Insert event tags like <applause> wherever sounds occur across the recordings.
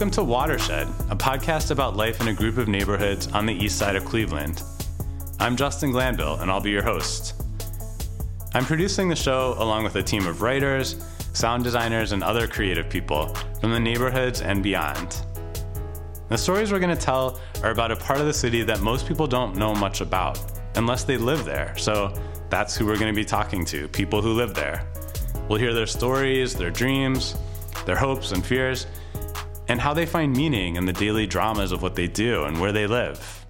Welcome to Watershed, a podcast about life in a group of neighborhoods on the east side of Cleveland. I'm Justin Glanville, and I'll be your host. I'm producing the show along with a team of writers, sound designers, and other creative people from the neighborhoods and beyond. The stories we're going to tell are about a part of the city that most people don't know much about, unless they live there. So that's who we're going to be talking to people who live there. We'll hear their stories, their dreams, their hopes and fears, and how they find meaning in the daily dramas of what they do and where they live.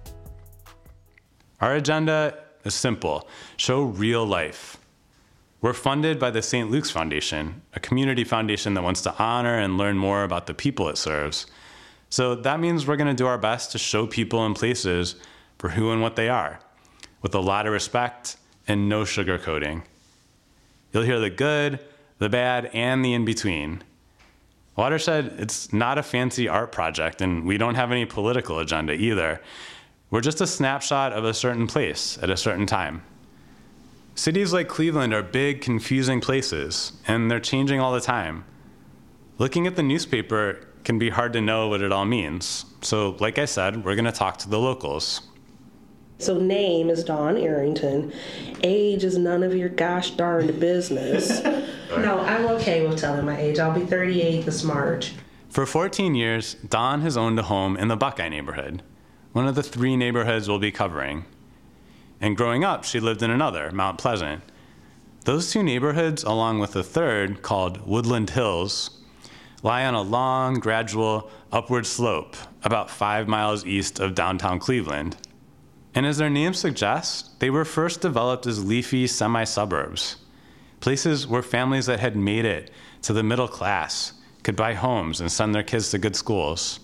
Our agenda is simple show real life. We're funded by the St. Luke's Foundation, a community foundation that wants to honor and learn more about the people it serves. So that means we're going to do our best to show people and places for who and what they are, with a lot of respect and no sugarcoating. You'll hear the good, the bad, and the in between. Watershed, it's not a fancy art project, and we don't have any political agenda either. We're just a snapshot of a certain place at a certain time. Cities like Cleveland are big, confusing places, and they're changing all the time. Looking at the newspaper can be hard to know what it all means. So, like I said, we're going to talk to the locals. So name is Dawn Arrington. Age is none of your gosh darned business. <laughs> no, I'm okay with telling my age. I'll be 38 this March. For 14 years, Dawn has owned a home in the Buckeye neighborhood, one of the three neighborhoods we'll be covering. And growing up, she lived in another, Mount Pleasant. Those two neighborhoods, along with a third called Woodland Hills, lie on a long, gradual, upward slope about five miles east of downtown Cleveland. And as their name suggests, they were first developed as leafy semi suburbs, places where families that had made it to the middle class could buy homes and send their kids to good schools.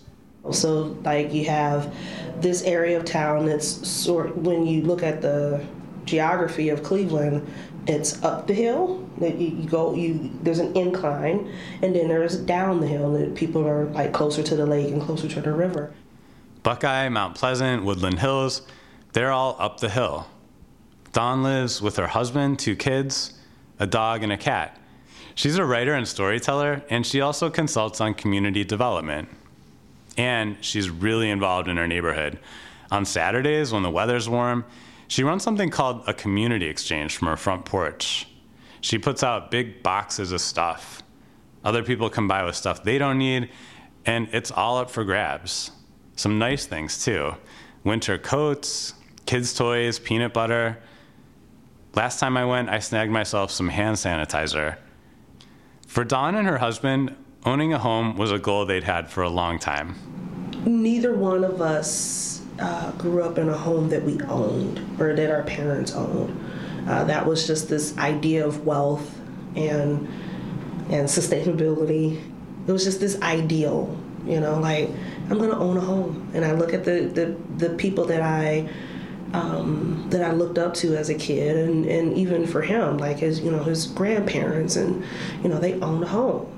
So, like, you have this area of town that's sort when you look at the geography of Cleveland, it's up the hill. You go, you there's an incline, and then there's down the hill. That people are like closer to the lake and closer to the river. Buckeye, Mount Pleasant, Woodland Hills, they're all up the hill. Dawn lives with her husband, two kids, a dog, and a cat. She's a writer and storyteller, and she also consults on community development. And she's really involved in her neighborhood. On Saturdays, when the weather's warm, she runs something called a community exchange from her front porch. She puts out big boxes of stuff. Other people come by with stuff they don't need, and it's all up for grabs. Some nice things, too winter coats, kids' toys, peanut butter. Last time I went, I snagged myself some hand sanitizer. For Dawn and her husband, owning a home was a goal they'd had for a long time. Neither one of us uh, grew up in a home that we owned or that our parents owned. Uh, that was just this idea of wealth and and sustainability. It was just this ideal, you know, like I'm to own a home. And I look at the the, the people that I um, that I looked up to as a kid, and, and even for him, like his you know his grandparents, and you know they own a home.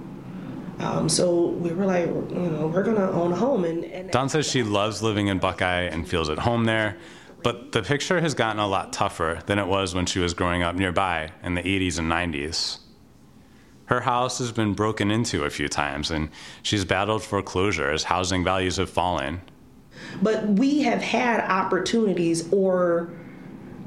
Um, so we were like, you know, we're gonna own a home. And, and Dawn says she loves living in Buckeye and feels at home there, but the picture has gotten a lot tougher than it was when she was growing up nearby in the 80s and 90s. Her house has been broken into a few times, and she's battled foreclosure as housing values have fallen. But we have had opportunities or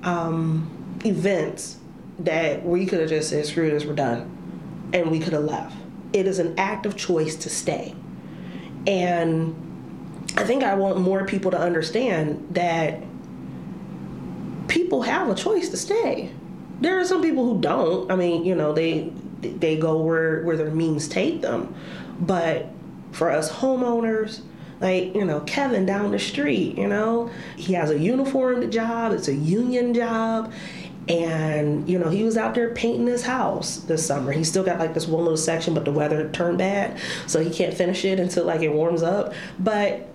um, events that we could have just said, screw this, we're done. And we could have left. It is an act of choice to stay. And I think I want more people to understand that people have a choice to stay. There are some people who don't. I mean, you know, they they go where where their means take them. But for us homeowners, like you know Kevin down the street, you know he has a uniformed job. It's a union job. And you know he was out there painting his house this summer. He still got like this one little section, but the weather turned bad, so he can't finish it until like it warms up. But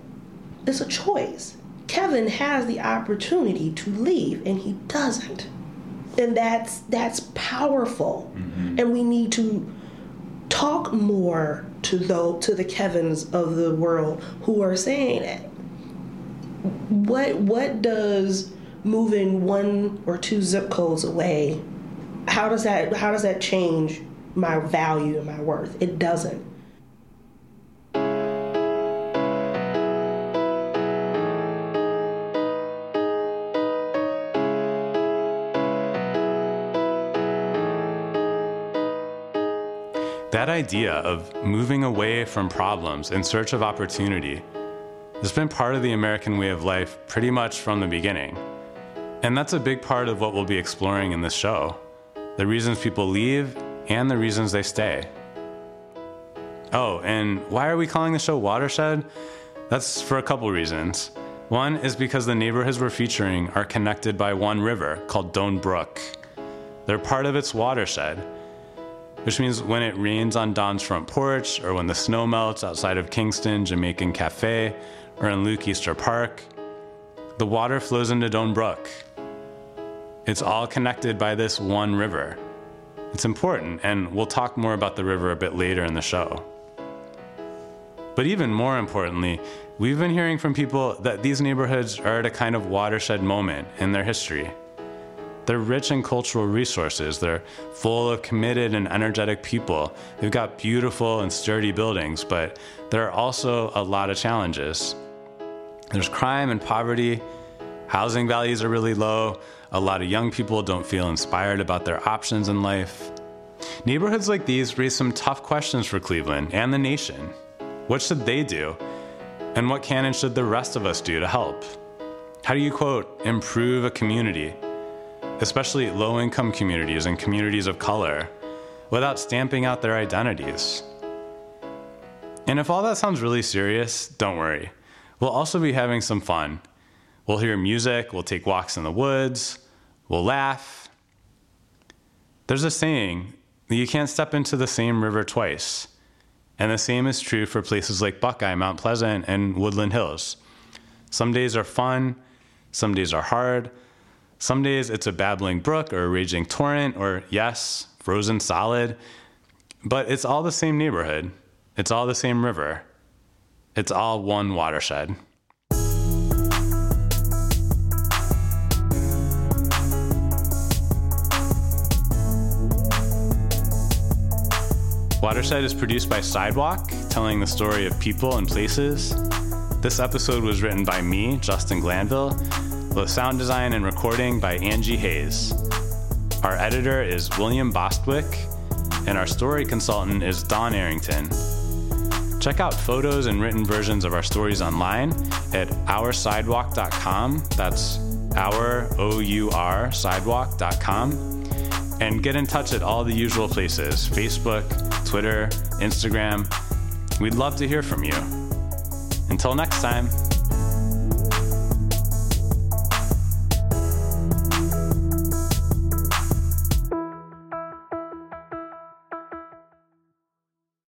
it's a choice. Kevin has the opportunity to leave, and he doesn't and that's that's powerful mm-hmm. and we need to talk more to the to the Kevins of the world who are saying it. What what does moving one or two zip codes away how does that how does that change my value and my worth? It doesn't. That idea of moving away from problems in search of opportunity has been part of the American way of life pretty much from the beginning. And that's a big part of what we'll be exploring in this show the reasons people leave and the reasons they stay. Oh, and why are we calling the show Watershed? That's for a couple reasons. One is because the neighborhoods we're featuring are connected by one river called Doan Brook. They're part of its watershed, which means when it rains on Dawn's front porch, or when the snow melts outside of Kingston Jamaican Cafe, or in Luke Easter Park, the water flows into Doan Brook. It's all connected by this one river. It's important, and we'll talk more about the river a bit later in the show. But even more importantly, we've been hearing from people that these neighborhoods are at a kind of watershed moment in their history. They're rich in cultural resources. They're full of committed and energetic people. They've got beautiful and sturdy buildings, but there are also a lot of challenges. There's crime and poverty. Housing values are really low. A lot of young people don't feel inspired about their options in life. Neighborhoods like these raise some tough questions for Cleveland and the nation. What should they do? And what can and should the rest of us do to help? How do you, quote, improve a community, especially low income communities and communities of color, without stamping out their identities? And if all that sounds really serious, don't worry. We'll also be having some fun. We'll hear music, we'll take walks in the woods, we'll laugh. There's a saying that you can't step into the same river twice. And the same is true for places like Buckeye, Mount Pleasant, and Woodland Hills. Some days are fun, some days are hard. Some days it's a babbling brook or a raging torrent, or yes, frozen solid. But it's all the same neighborhood. It's all the same river. It's all one watershed. Watershed is produced by Sidewalk, telling the story of people and places. This episode was written by me, Justin Glanville, with sound design and recording by Angie Hayes. Our editor is William Bostwick, and our story consultant is Dawn Arrington. Check out photos and written versions of our stories online at oursidewalk.com. That's our, O U R, sidewalk.com. And get in touch at all the usual places Facebook, Twitter, Instagram. We'd love to hear from you. Until next time.